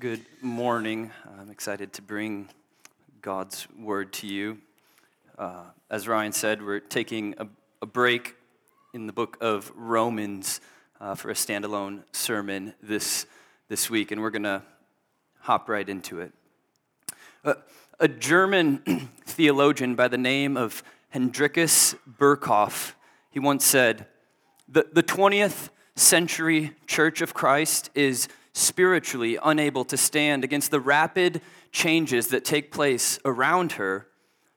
Good morning. I'm excited to bring God's word to you. Uh, as Ryan said, we're taking a, a, break in the book of Romans uh, for a standalone sermon this, this week, and we're going to hop right into it. Uh, a German theologian by the name of Hendrikus Berkhof, he once said, the, the 20th century Church of Christ is spiritually unable to stand against the rapid changes that take place around her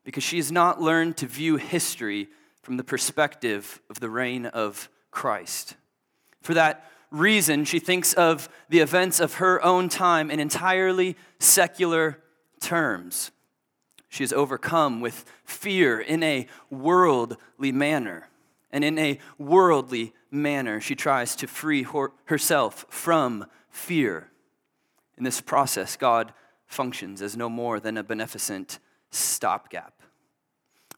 because she has not learned to view history from the perspective of the reign of Christ. For that reason, she thinks of the events of her own time in entirely secular terms. She is overcome with fear in a worldly manner. And in a worldly manner, she tries to free herself from fear. In this process, God functions as no more than a beneficent stopgap.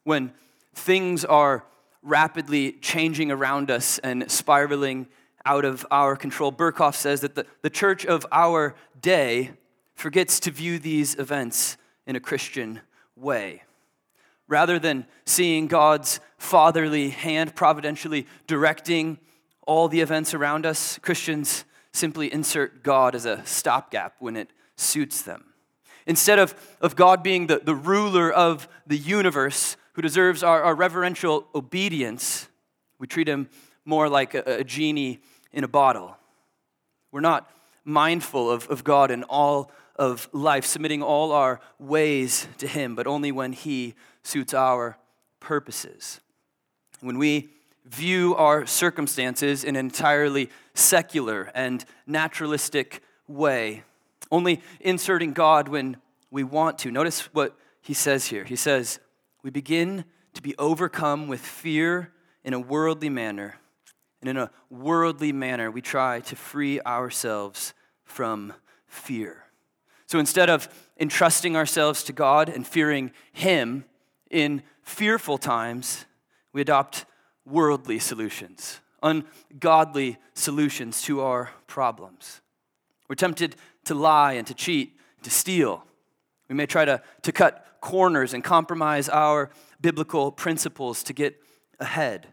When things are rapidly changing around us and spiraling out of our control, Berkhof says that the, the church of our day forgets to view these events in a Christian way. Rather than seeing God's fatherly hand providentially directing all the events around us, Christians simply insert God as a stopgap when it suits them. Instead of, of God being the, the ruler of the universe who deserves our, our reverential obedience, we treat him more like a, a genie in a bottle. We're not mindful of, of God in all of life, submitting all our ways to Him, but only when He suits our purposes. When we view our circumstances in an entirely secular and naturalistic way, only inserting God when we want to. Notice what he says here. He says, We begin to be overcome with fear in a worldly manner. And in a worldly manner, we try to free ourselves from fear. So instead of entrusting ourselves to God and fearing Him in fearful times, we adopt worldly solutions, ungodly solutions to our problems. We're tempted to lie and to cheat, to steal. We may try to, to cut corners and compromise our biblical principles to get ahead.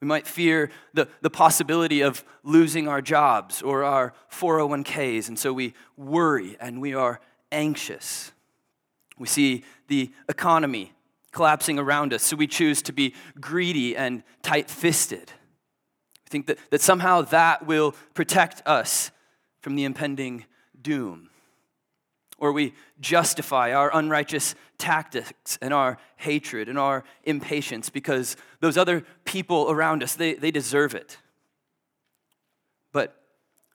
We might fear the, the possibility of losing our jobs or our 401ks, and so we worry and we are anxious. We see the economy collapsing around us, so we choose to be greedy and tight fisted. We think that, that somehow that will protect us from the impending doom. Or we justify our unrighteous tactics and our hatred and our impatience because those other people around us, they, they deserve it. But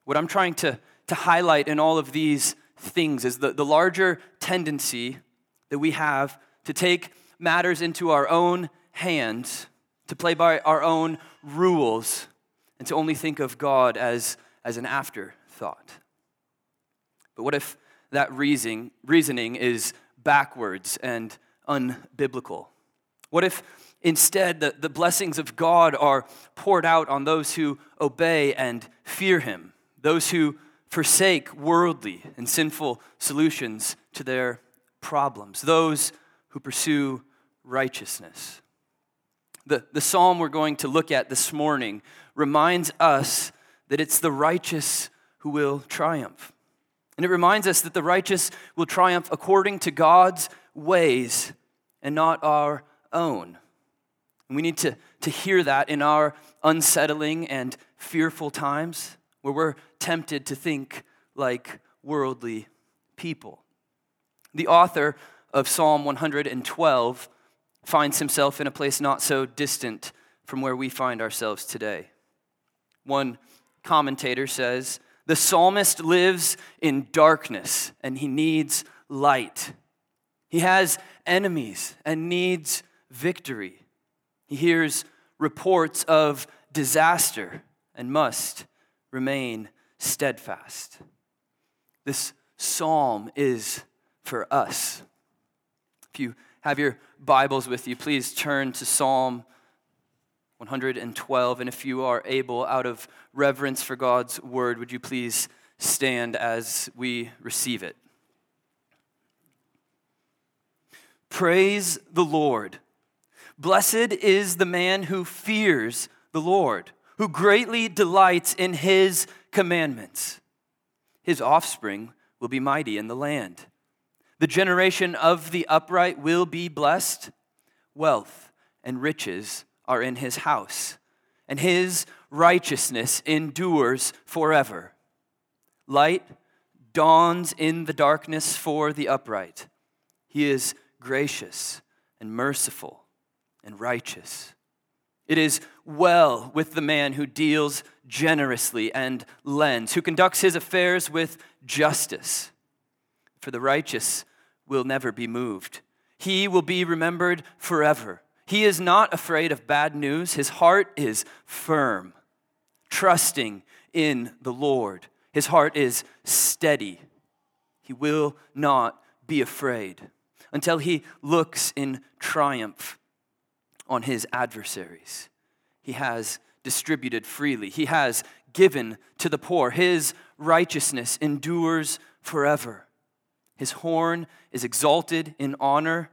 what I'm trying to, to highlight in all of these things is the, the larger tendency that we have to take matters into our own hands, to play by our own rules, and to only think of God as, as an afterthought. But what if that reasoning, reasoning is backwards and unbiblical? What if instead the, the blessings of God are poured out on those who obey and fear Him, those who forsake worldly and sinful solutions to their problems, those who pursue righteousness. The, the psalm we're going to look at this morning reminds us that it's the righteous who will triumph. And it reminds us that the righteous will triumph according to God's ways and not our own. And we need to, to hear that in our unsettling and fearful times where we're tempted to think like worldly people. The author of Psalm 112 finds himself in a place not so distant from where we find ourselves today. One commentator says, The psalmist lives in darkness and he needs light. He has enemies and needs victory. He hears reports of disaster and must remain steadfast. This psalm is for us. If you have your Bibles with you, please turn to Psalm 112. And if you are able, out of reverence for God's word, would you please stand as we receive it. Praise the Lord. Blessed is the man who fears the Lord, who greatly delights in his commandments. His offspring will be mighty in the land. The generation of the upright will be blessed. Wealth and riches are in his house, and his righteousness endures forever. Light dawns in the darkness for the upright. He is gracious and merciful and righteous. It is well with the man who deals generously and lends, who conducts his affairs with justice. For the righteous will never be moved, he will be remembered forever. He is not afraid of bad news, his heart is firm, trusting in the Lord. His heart is steady. He will not be afraid until he looks in triumph on his adversaries. He has distributed freely, he has given to the poor. His righteousness endures forever. His horn is exalted in honor.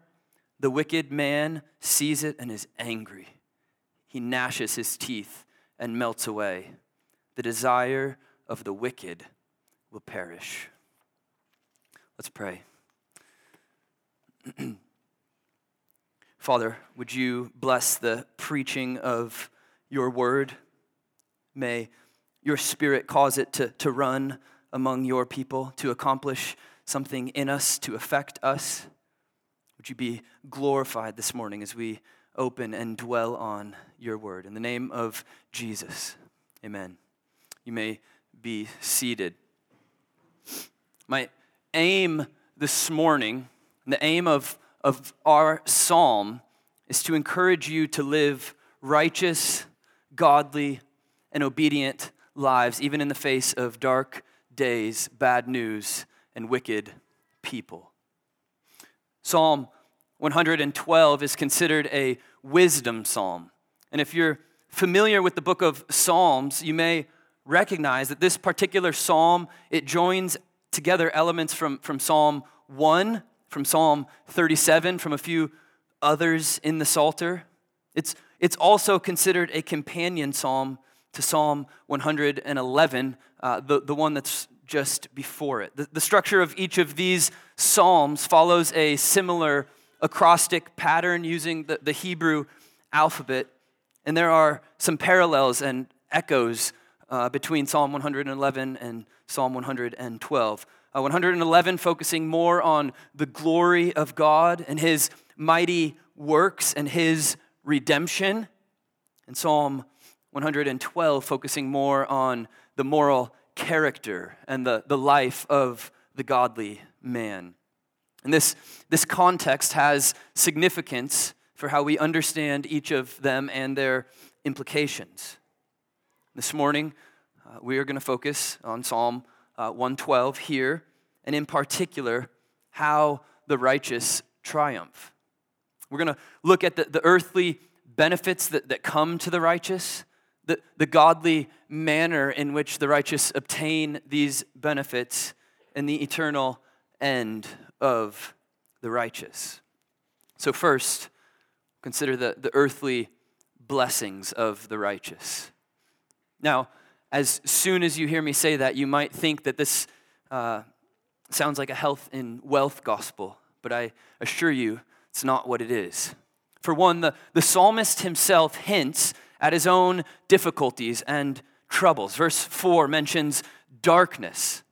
The wicked man sees it and is angry. He gnashes his teeth and melts away. The desire of the wicked will perish. Let's pray. Father, would you bless the preaching of your word? May your spirit cause it to, to run among your people, to accomplish something in us, to affect us. Would you be glorified this morning as we open and dwell on your word? In the name of Jesus, amen. You may be seated. My aim this morning the aim of, of our psalm is to encourage you to live righteous, godly, and obedient lives, even in the face of dark days, bad news, and wicked people. Psalm 112 is considered a wisdom psalm. And if you're familiar with the book of Psalms, you may recognize that this particular psalm, it joins together elements from, from Psalm 1 from Psalm 37, from a few others in the Psalter. It's, it's also considered a companion psalm to Psalm 111, uh, the, the one that's just before it. The, the structure of each of these psalms follows a similar acrostic pattern using the, the Hebrew alphabet, and there are some parallels and echoes uh, between Psalm 111 and Psalm 112. Uh, 111 focusing more on the glory of God and his mighty works and his redemption. And Psalm 112 focusing more on the moral character and the, the life of the godly man. And this, this context has significance for how we understand each of them and their implications. This morning, uh, we are going to focus on Psalm uh, 112 here, and in particular, how the righteous triumph. We're going to look at the, the earthly benefits that, that come to the righteous, the, the godly manner in which the righteous obtain these benefits, and the eternal end of the righteous. So, first, consider the, the earthly blessings of the righteous. Now, as soon as you hear me say that, you might think that this uh, sounds like a health and wealth gospel, but I assure you it's not what it is. For one, the, the psalmist himself hints at his own difficulties and troubles. Verse 4 mentions darkness.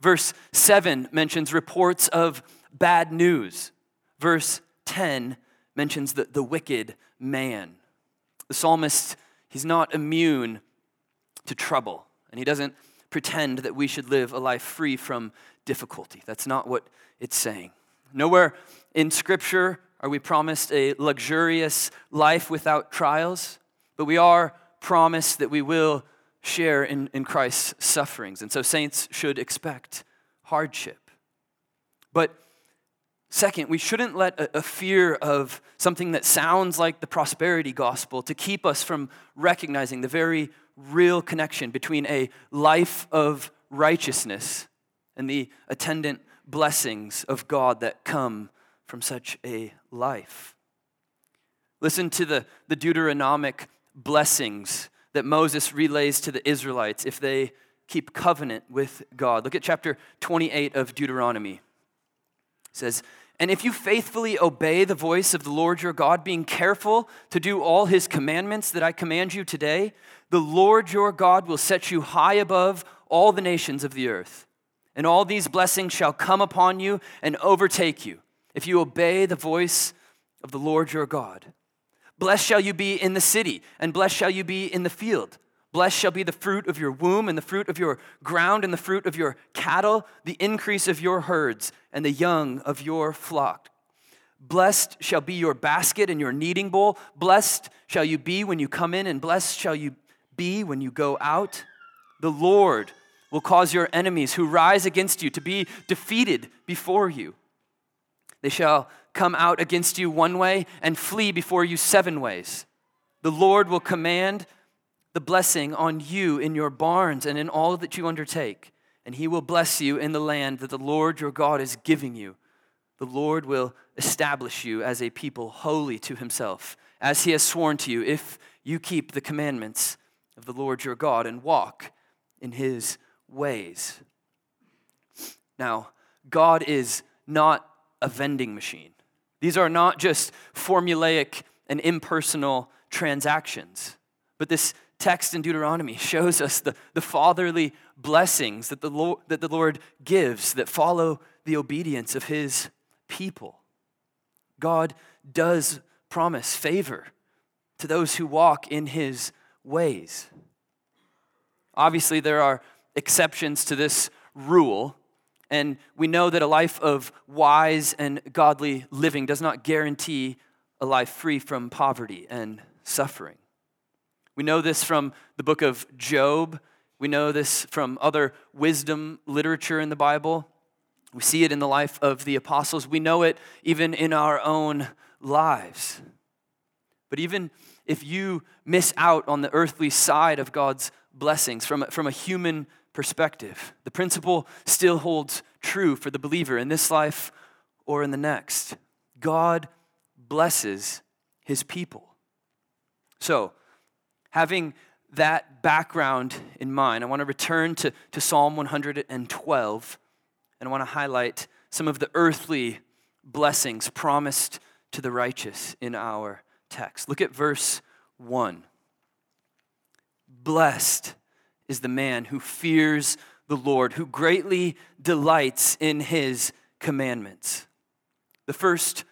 Verse 7 mentions reports of bad news. Verse 10 mentions the, the wicked man. The psalmist, he's not immune to trouble. And he doesn't pretend that we should live a life free from difficulty. That's not what it's saying. Nowhere in Scripture are we promised a luxurious life without trials, but we are promised that we will share in, in Christ's sufferings. And so saints should expect hardship. But second, we shouldn't let a, fear of something that sounds like the prosperity gospel to keep us from recognizing the very real connection between a life of righteousness and the attendant blessings of God that come from such a life. Listen to the, the Deuteronomic blessings that Moses relays to the Israelites if they keep covenant with God. Look at chapter 28 of Deuteronomy. It says, And if you faithfully obey the voice of the Lord your God, being careful to do all his commandments that I command you today, the Lord your God will set you high above all the nations of the earth. And all these blessings shall come upon you and overtake you if you obey the voice of the Lord your God. Blessed shall you be in the city, and blessed shall you be in the field. Blessed shall be the fruit of your womb, and the fruit of your ground, and the fruit of your cattle, the increase of your herds, and the young of your flock. Blessed shall be your basket and your kneading bowl. Blessed shall you be when you come in, and blessed shall you be when you go out. The Lord will cause your enemies who rise against you to be defeated before you. They shall come out against you one way and flee before you seven ways. The Lord will command the blessing on you in your barns and in all that you undertake, and he will bless you in the land that the Lord your God is giving you. The Lord will establish you as a people holy to himself, as he has sworn to you, if you keep the commandments of the Lord your God and walk in his ways. Now, God is not a vending machine. These are not just formulaic and impersonal transactions, but this text in Deuteronomy shows us the, the fatherly blessings that the, Lord, that the Lord gives that follow the obedience of his people. God does promise favor to those who walk in his ways. Obviously, there are exceptions to this rule, and we know that a life of wise and godly living does not guarantee a life free from poverty and suffering. We know this from the book of Job. We know this from other wisdom literature in the Bible. We see it in the life of the apostles. We know it even in our own lives. But even if you miss out on the earthly side of God's blessings from, from a human perspective. The principle still holds true for the believer in this life or in the next. God blesses his people. So, having that background in mind, I want to return to, to Psalm 112 and I want to highlight some of the earthly blessings promised to the righteous in our text. Look at verse 1. Blessed is the man who fears the Lord, who greatly delights in his commandments. The first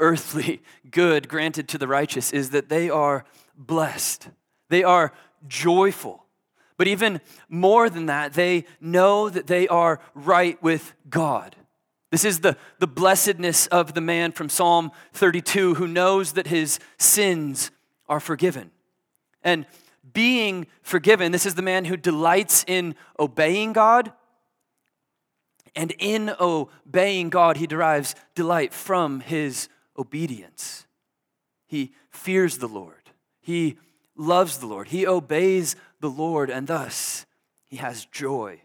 earthly good granted to the righteous is that they are blessed, they are joyful. But even more than that, they know that they are right with God. This is the, the blessedness of the man from Psalm 32 who knows that his sins are forgiven. And being forgiven. This is the man who delights in obeying God. And in obeying God, he derives delight from his obedience. He fears the Lord. He loves the Lord. He obeys the Lord, and thus he has joy.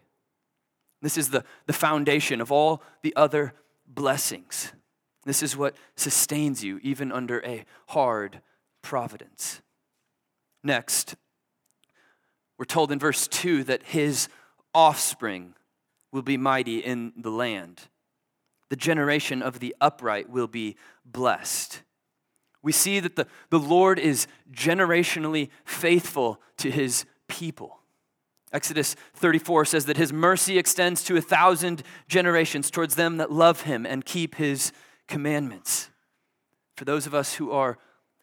This is the, the foundation of all the other blessings. This is what sustains you even under a hard providence. Next, we're told in verse 2 that his offspring will be mighty in the land. The generation of the upright will be blessed. We see that the, the Lord is generationally faithful to his people. Exodus 34 says that his mercy extends to a thousand generations towards them that love him and keep his commandments. For those of us who are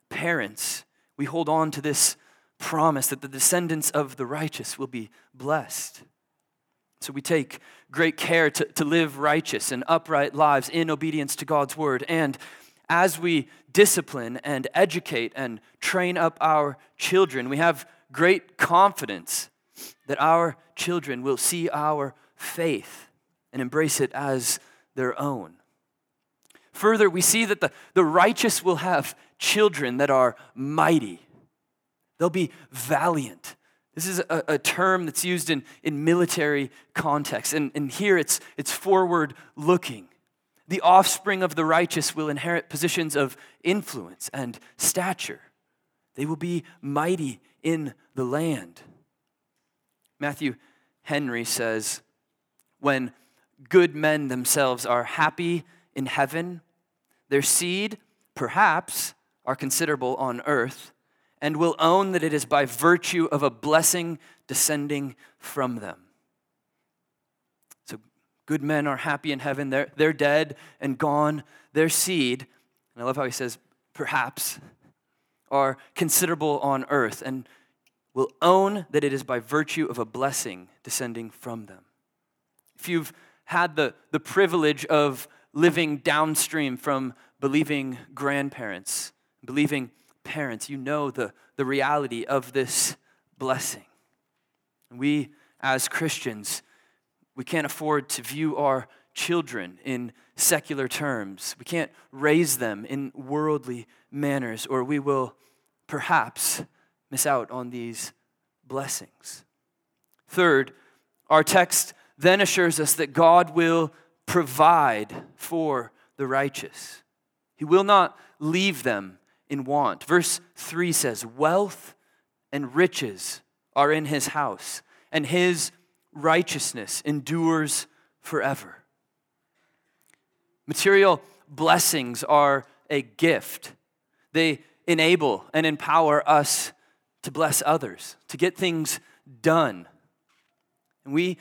parents, we hold on to this promise that the descendants of the righteous will be blessed. So we take great care to, to live righteous and upright lives in obedience to God's word. And as we discipline and educate and train up our children, we have great confidence that our children will see our faith and embrace it as their own. Further, we see that the, the righteous will have children that are mighty They'll be valiant. This is a, a, term that's used in, in military context. And, and here it's, it's forward looking. The offspring of the righteous will inherit positions of influence and stature. They will be mighty in the land. Matthew Henry says, When good men themselves are happy in heaven, their seed, perhaps, are considerable on earth, and will own that it is by virtue of a blessing descending from them. So, good men are happy in heaven. They're, they're dead and gone. Their seed, and I love how he says, perhaps, are considerable on earth, and will own that it is by virtue of a blessing descending from them. If you've had the, the privilege of living downstream from believing grandparents, believing parents, you know the, the reality of this blessing. We, as Christians, we can't afford to view our children in secular terms. We can't raise them in worldly manners, or we will perhaps miss out on these blessings. Third, our text then assures us that God will provide for the righteous. He will not leave them in want. Verse 3 says, Wealth and riches are in his house, and his righteousness endures forever. Material blessings are a gift. They enable and empower us to bless others, to get things done. And we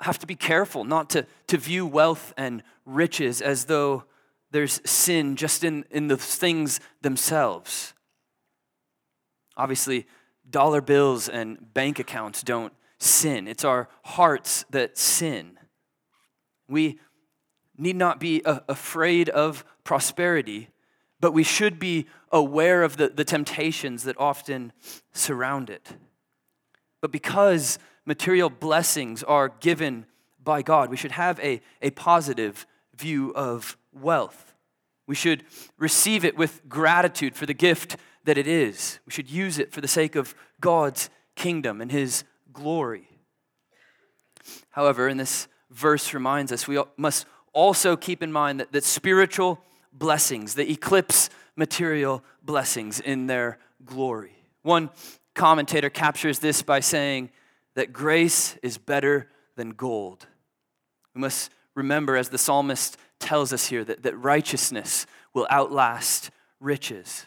have to be careful not to, to view wealth and riches as though there's sin just in, in the things themselves. Obviously, dollar bills and bank accounts don't sin, it's our hearts that sin. We need not be a- afraid of prosperity, but we should be aware of the, the temptations that often surround it. But because material blessings are given by God, we should have a, a positive view of wealth. We should receive it with gratitude for the gift that it is. We should use it for the sake of God's kingdom and His glory. However, and this verse reminds us, we must also keep in mind that, that spiritual blessings, they eclipse material blessings in their glory. One commentator captures this by saying that grace is better than gold. We must remember, as the psalmist tells us here, that, that righteousness will outlast riches.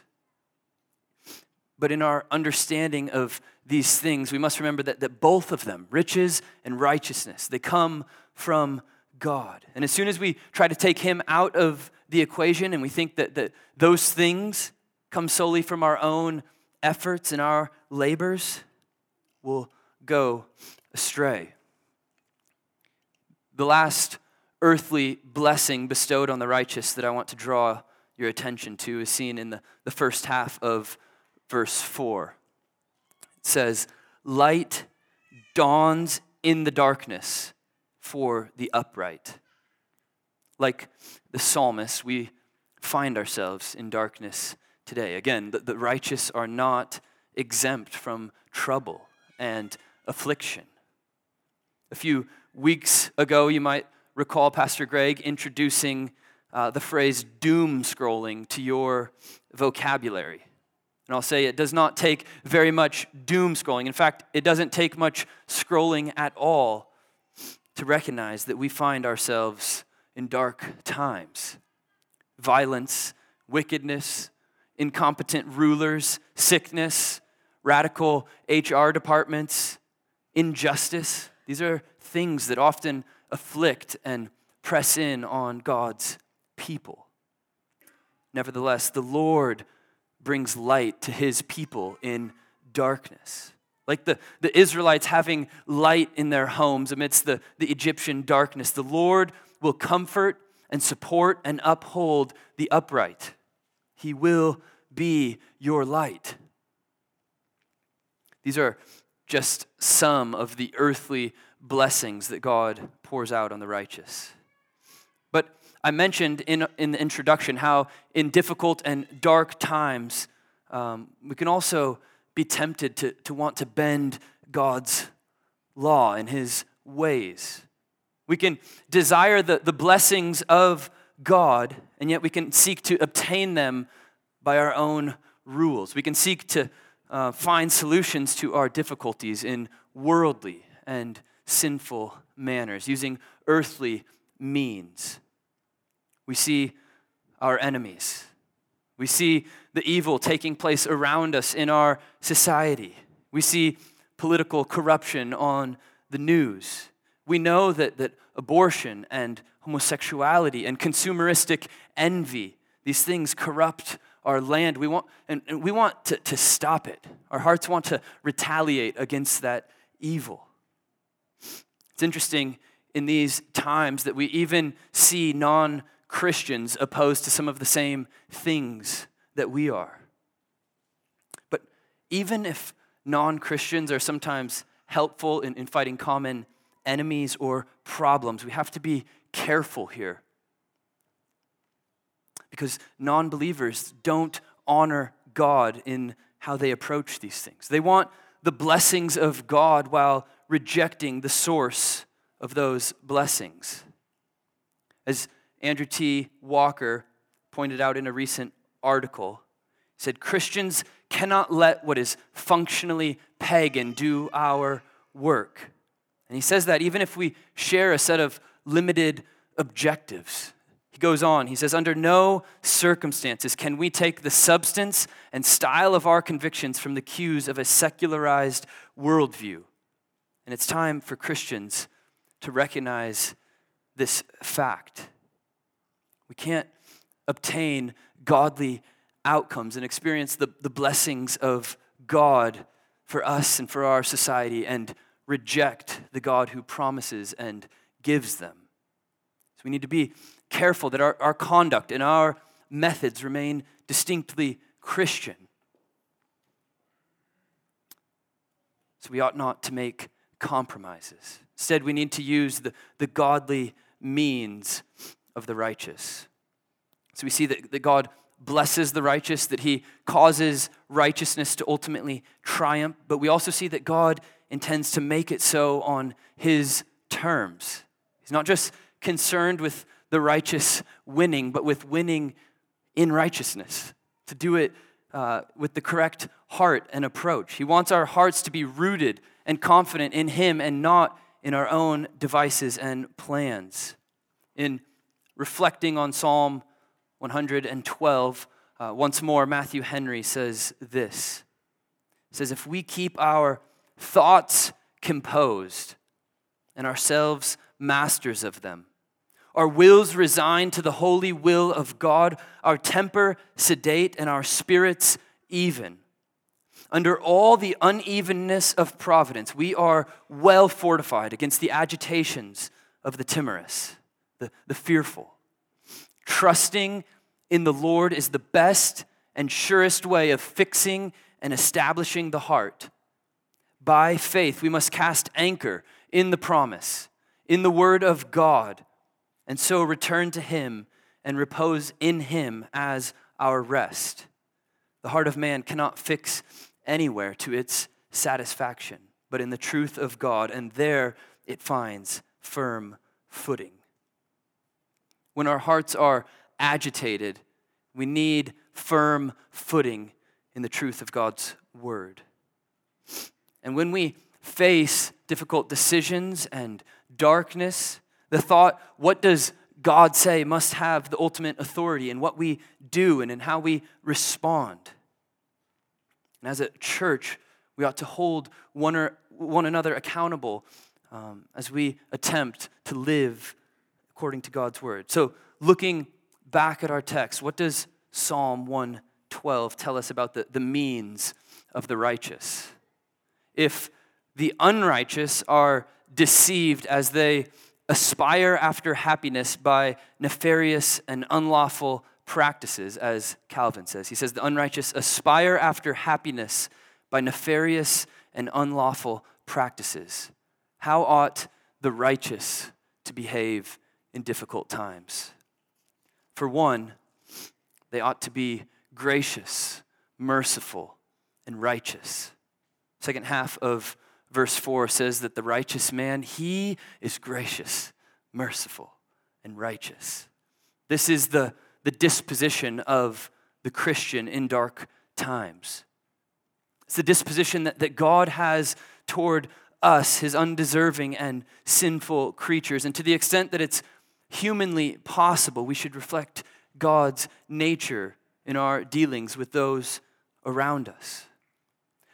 But in our understanding of these things, we must remember that, that both of them, riches and righteousness, they come from God. And as soon as we try to take Him out of the equation and we think that, that those things come solely from our own efforts and our labors, we'll go astray. The last earthly blessing bestowed on the righteous that I want to draw your attention to is seen in the, the first half of verse 4. It says, Light dawns in the darkness for the upright. Like the psalmist, we find ourselves in darkness today. Again, the, the righteous are not exempt from trouble and affliction. A few weeks ago, you might recall Pastor Greg introducing uh, the phrase doom scrolling to your vocabulary. And I'll say it does not take very much doom scrolling. In fact, it doesn't take much scrolling at all to recognize that we find ourselves in dark times. Violence, wickedness, incompetent rulers, sickness, radical HR departments, injustice. These are things that often afflict and press in on God's people. Nevertheless, the Lord brings light to his people in darkness. Like the, the Israelites having light in their homes amidst the, the Egyptian darkness, the Lord will comfort and support and uphold the upright. He will be your light. These are just some of the earthly blessings that God pours out on the righteous. But I mentioned in, in the introduction how, in difficult and dark times, um, we can also be tempted to, to want to bend God's law and his ways. We can desire the, the blessings of God, and yet we can seek to obtain them by our own rules. We can seek to uh, find solutions to our difficulties in worldly and sinful manners, using earthly means. We see our enemies. We see the evil taking place around us in our society. We see political corruption on the news. We know that, that abortion and homosexuality and consumeristic envy, these things corrupt our land. We want, and, and we want to, to stop it. Our hearts want to retaliate against that evil. It's interesting in these times that we even see non Christians opposed to some of the same things that we are. But even if non Christians are sometimes helpful in, in fighting common enemies or problems, we have to be careful here. Because non believers don't honor God in how they approach these things. They want the blessings of God while rejecting the source of those blessings. As Andrew T. Walker pointed out in a recent article, he said Christians cannot let what is functionally pagan do our work. And he says that even if we share a set of limited objectives. He goes on, he says, Under no circumstances can we take the substance and style of our convictions from the cues of a secularized worldview. And it's time for Christians to recognize this fact. We can't obtain godly outcomes and experience the, the blessings of God for us and for our society and reject the God who promises and gives them. So we need to be careful that our, our conduct and our methods remain distinctly Christian. So we ought not to make compromises. Instead, we need to use the, the godly means of the righteous. So we see that, that God blesses the righteous, that he causes righteousness to ultimately triumph, but we also see that God intends to make it so on his terms. He's not just concerned with the righteous winning, but with winning in righteousness, to do it uh, with the correct heart and approach. He wants our hearts to be rooted and confident in Him and not in our own devices and plans. In reflecting on Psalm 112, uh, once more, Matthew Henry says this. Says, If we keep our thoughts composed and ourselves masters of them, our wills resigned to the holy will of God, our temper sedate, and our spirits even. Under all the unevenness of providence, we are well fortified against the agitations of the timorous, the, the fearful. Trusting in the Lord is the best and surest way of fixing and establishing the heart. By faith, we must cast anchor in the promise, in the word of God and so return to Him and repose in Him as our rest. The heart of man cannot fix anywhere to its satisfaction, but in the truth of God, and there it finds firm footing. When our hearts are agitated, we need firm footing in the truth of God's word. And when we face difficult decisions and darkness, the thought, what does God say, must have the ultimate authority in what we do and in how we respond. And as a church, we ought to hold one, or, one another accountable um, as we attempt to live according to God's word. So, looking back at our text, what does Psalm 112 tell us about the, the means of the righteous? If the unrighteous are deceived as they aspire after happiness by nefarious and unlawful practices, as Calvin says. He says the unrighteous aspire after happiness by nefarious and unlawful practices. How ought the righteous to behave in difficult times? For one, they ought to be gracious, merciful, and righteous. Second half of verse 4 says that the righteous man, he is gracious, merciful, and righteous. This is the, the disposition of the Christian in dark times. It's the disposition that, that God has toward us, his undeserving and sinful creatures. And to the extent that it's humanly possible, we should reflect God's nature in our dealings with those around us.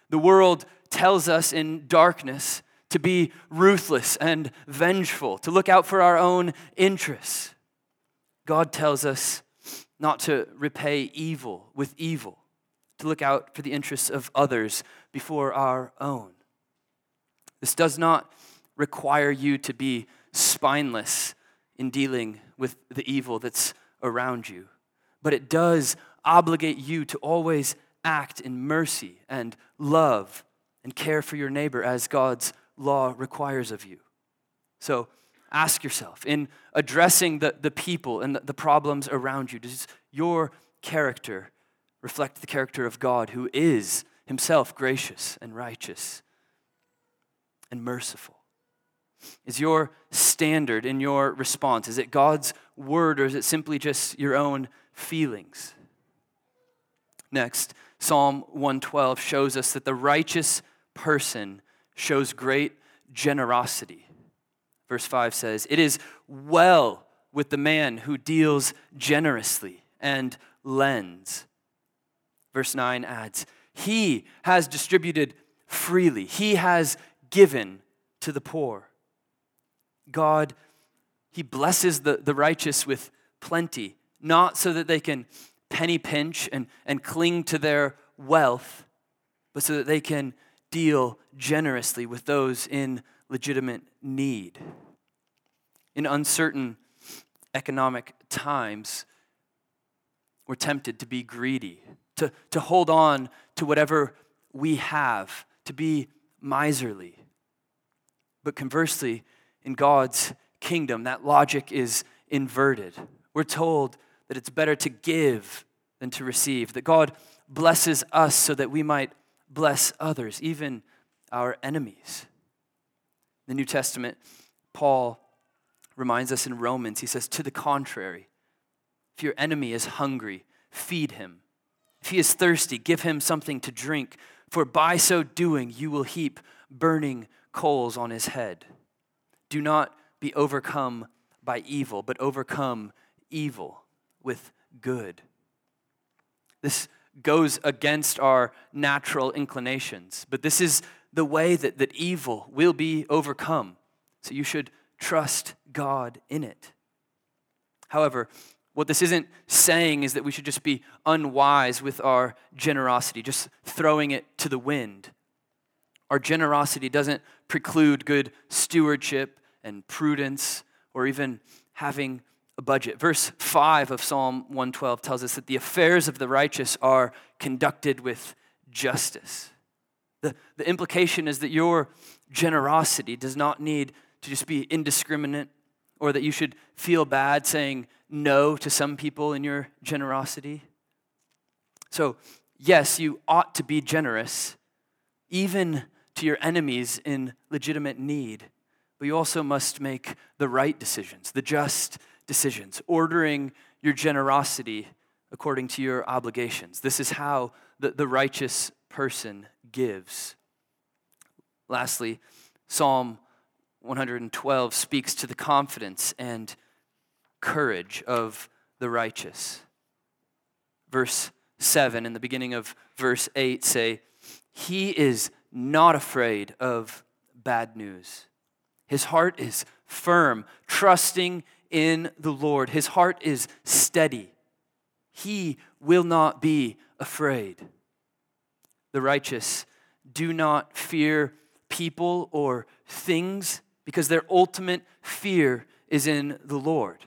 The world tells us in darkness to be ruthless and vengeful, to look out for our own interests. God tells us not to repay evil with evil, to look out for the interests of others before our own. This does not require you to be spineless in dealing with the evil that's around you, but it does obligate you to always act in mercy and love and care for your neighbor as God's law requires of you. So ask yourself in addressing the, the people and the, the problems around you, does your character reflect the character of God who is himself gracious and righteous and merciful? Is your standard in your response? Is it God's word or is it simply just your own feelings? Next, Psalm 112 shows us that the righteous person shows great generosity. Verse 5 says, It is well with the man who deals generously and lends. Verse 9 adds, He has distributed freely, He has given to the poor. God, He blesses the, the righteous with plenty, not so that they can penny pinch and, and cling to their wealth, but so that they can deal generously with those in legitimate need. In uncertain economic times, we're tempted to be greedy, to, to hold on to whatever we have, to be miserly. But conversely, in God's kingdom, that logic is inverted. We're told that it's better to give than to receive, that God blesses us so that we might bless others, even our enemies. The New Testament, Paul reminds us in Romans, he says, To the contrary, if your enemy is hungry, feed him. If he is thirsty, give him something to drink, for by so doing you will heap burning coals on his head. Do not be overcome by evil, but overcome evil with good. This goes against our natural inclinations, but this is the way that, that evil will be overcome. So you should trust God in it. However, what this isn't saying is that we should just be unwise with our generosity, just throwing it to the wind. Our generosity doesn't preclude good stewardship and prudence or even having a budget. Verse 5 of Psalm 112 tells us that the affairs of the righteous are conducted with justice. The, the implication is that your generosity does not need to just be indiscriminate or that you should feel bad saying no to some people in your generosity. So, yes, you ought to be generous, even to your enemies in legitimate need, but you also must make the right decisions, the just decisions, ordering your generosity according to your obligations. This is how the, the righteous person gives. Lastly, Psalm 112 speaks to the confidence and courage of the righteous. Verse 7 and the beginning of verse 8 say, He is not afraid of bad news. His heart is firm, trusting in the Lord. His heart is steady. He will not be afraid. The righteous do not fear people or things because their ultimate fear is in the Lord.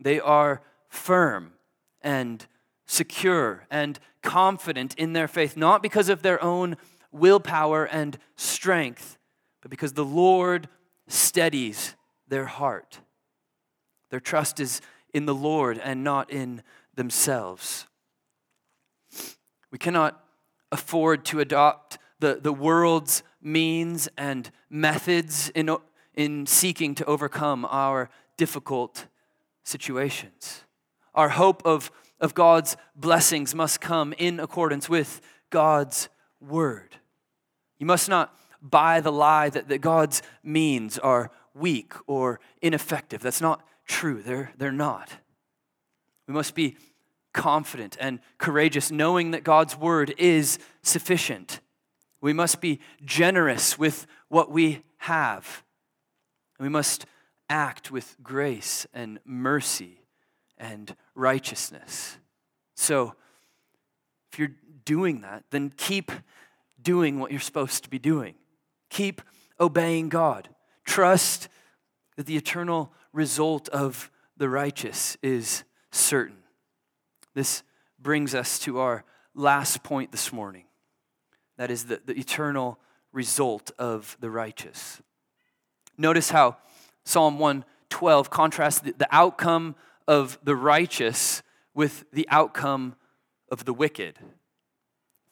They are firm and secure and confident in their faith, not because of their own willpower and strength, but because the Lord steadies their heart. Their trust is in the Lord and not in themselves. We cannot afford to adopt the, the world's means and methods in, in seeking to overcome our difficult situations. Our hope of, of God's blessings must come in accordance with God's word. You must not buy the lie that, that God's means are weak or ineffective. That's not true. They're, they're not. We must be confident and courageous, knowing that God's word is sufficient. We must be generous with what we have. We must act with grace and mercy and righteousness. So, if you're doing that, then keep doing what you're supposed to be doing. Keep obeying God. Trust that the eternal result of the righteous is certain. This brings us to our last point this morning. That is the, the eternal result of the righteous. Notice how Psalm 112 contrasts the, the outcome of the righteous with the outcome of the wicked.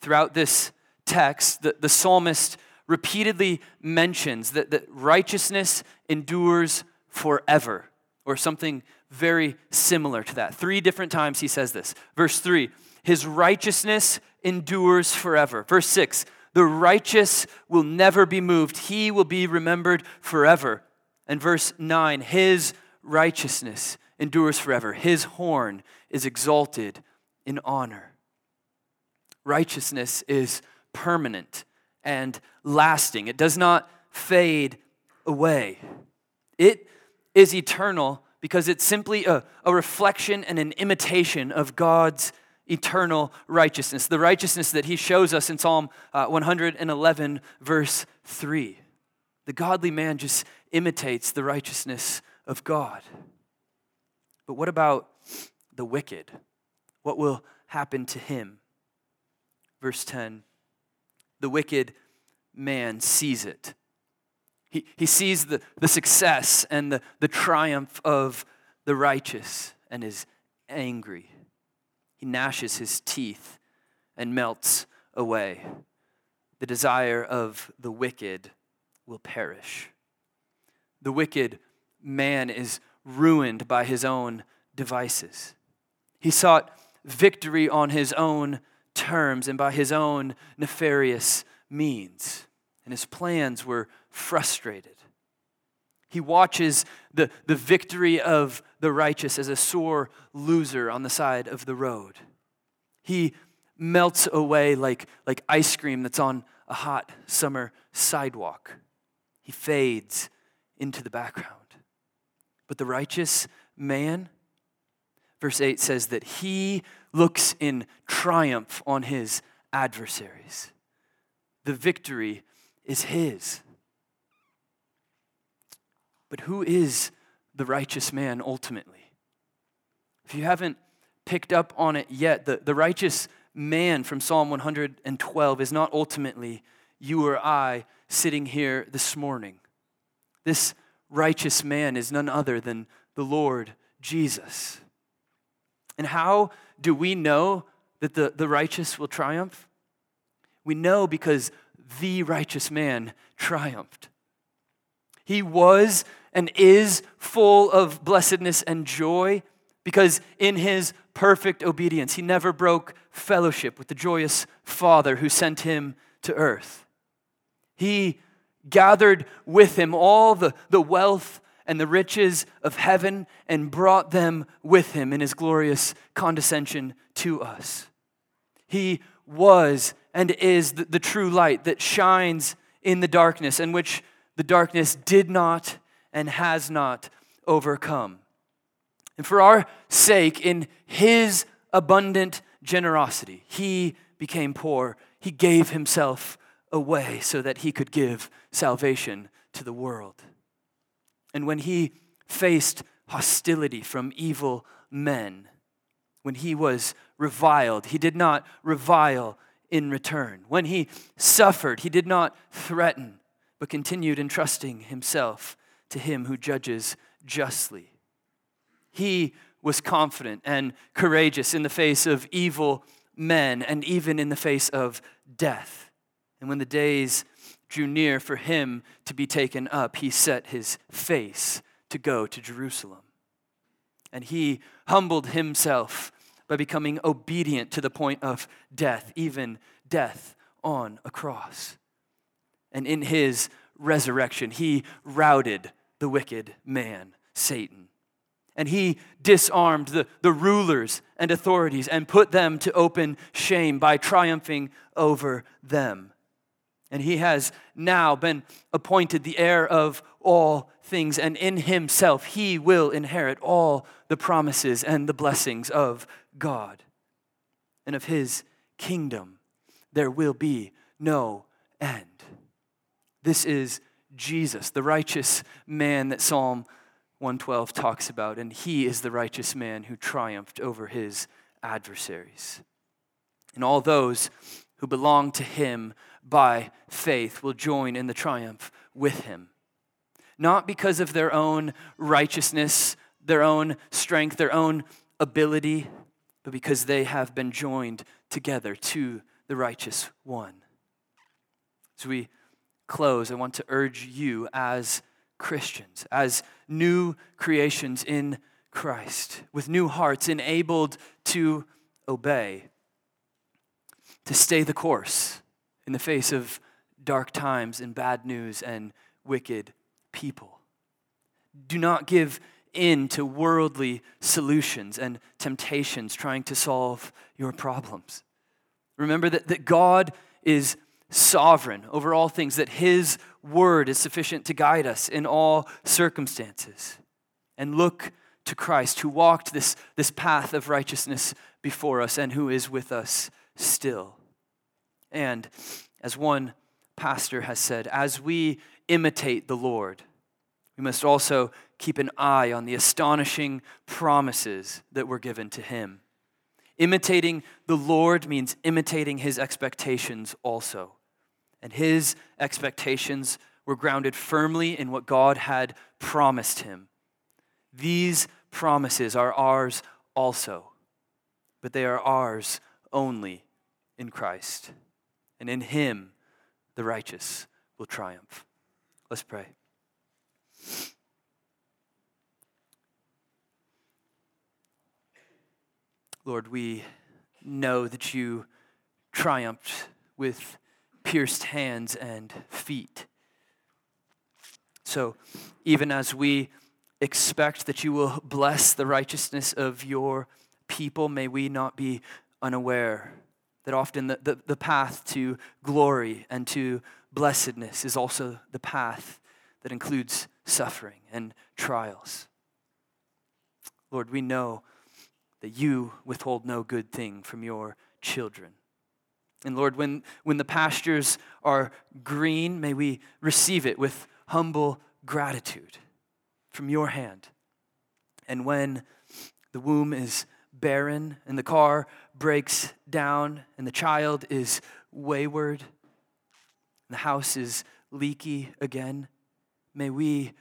Throughout this text, the, the psalmist repeatedly mentions that, that righteousness endures forever, or something very similar to that. Three different times he says this. Verse 3 His righteousness endures forever. Verse 6 The righteous will never be moved, he will be remembered forever. And verse 9 His righteousness endures forever, his horn is exalted in honor. Righteousness is permanent and lasting, it does not fade away. It is eternal because it's simply a, a reflection and an imitation of God's eternal righteousness, the righteousness that he shows us in Psalm uh, 111, verse 3. The godly man just imitates the righteousness of God. But what about the wicked? What will happen to him? Verse 10 The wicked man sees it he, he sees the, the success and the, the triumph of the righteous and is angry. He gnashes his teeth and melts away. The desire of the wicked will perish. The wicked man is ruined by his own devices. He sought victory on his own terms and by his own nefarious means, and his plans were frustrated. He watches the, the victory of the righteous as a sore loser on the side of the road. He melts away like, like ice cream that's on a hot summer sidewalk. He fades into the background. But the righteous man, verse 8 says that he looks in triumph on his adversaries. The victory is his. But who is the righteous man ultimately? If you haven't picked up on it yet, the, the righteous man from Psalm 112 is not ultimately you or I sitting here this morning. This righteous man is none other than the Lord Jesus. And how do we know that the, the righteous will triumph? We know because the righteous man triumphed. He was and is full of blessedness and joy because in his perfect obedience, he never broke fellowship with the joyous Father who sent him to earth. He gathered with him all the, the wealth and the riches of heaven and brought them with him in his glorious condescension to us. He was and is the, the true light that shines in the darkness and which the darkness did not and has not overcome. And for our sake, in his abundant generosity, he became poor. He gave himself away so that he could give salvation to the world. And when he faced hostility from evil men, when he was reviled, he did not revile in return. When he suffered, he did not threaten, but continued entrusting himself to him who judges justly. He was confident and courageous in the face of evil men and even in the face of death. And when the days drew near for him to be taken up, he set his face to go to Jerusalem. And he humbled himself by becoming obedient to the point of death, even death on a cross. And in his resurrection, he routed the wicked man, Satan. And he disarmed the, the rulers and authorities and put them to open shame by triumphing over them. And he has now been appointed the heir of all things, and in himself he will inherit all the promises and the blessings of God. And of his kingdom there will be no end. This is Jesus, the righteous man that Psalm 112 talks about, and he is the righteous man who triumphed over his adversaries. And all those who belong to him by faith will join in the triumph with him. Not because of their own righteousness, their own strength, their own ability, but because they have been joined together to the righteous one. As we close, I want to urge you as Christians, as new creations in Christ, with new hearts enabled to obey, to stay the course in the face of dark times and bad news and wicked people. Do not give in to worldly solutions and temptations trying to solve your problems. Remember that, that God is sovereign over all things, that His word is sufficient to guide us in all circumstances. And look to Christ, who walked this, this path of righteousness before us and who is with us still. And as one pastor has said, as we imitate the Lord, we must also keep an eye on the astonishing promises that were given to him. Imitating the Lord means imitating his expectations also. And his expectations were grounded firmly in what God had promised him. These promises are ours also, but they are ours only in Christ and in him the righteous will triumph. Let's pray. Lord, we know that you triumphed with pierced hands and feet. So, even as we expect that you will bless the righteousness of your people, may we not be unaware that often the, the, the path to glory and to blessedness is also the path that includes suffering and trials. Lord, we know that you withhold no good thing from your children. And Lord, when, when the pastures are green, may we receive it with humble gratitude from your hand. And when the womb is barren and the car breaks down and the child is wayward and the house is leaky again, may we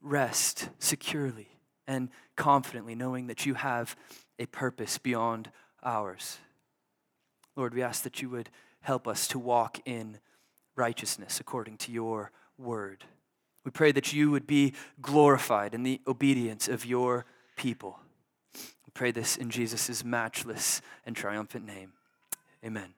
rest securely and confidently knowing that you have a purpose beyond ours. Lord, we ask that you would help us to walk in righteousness according to your word. We pray that you would be glorified in the obedience of your people We pray this in Jesus' matchless and triumphant name. Amen.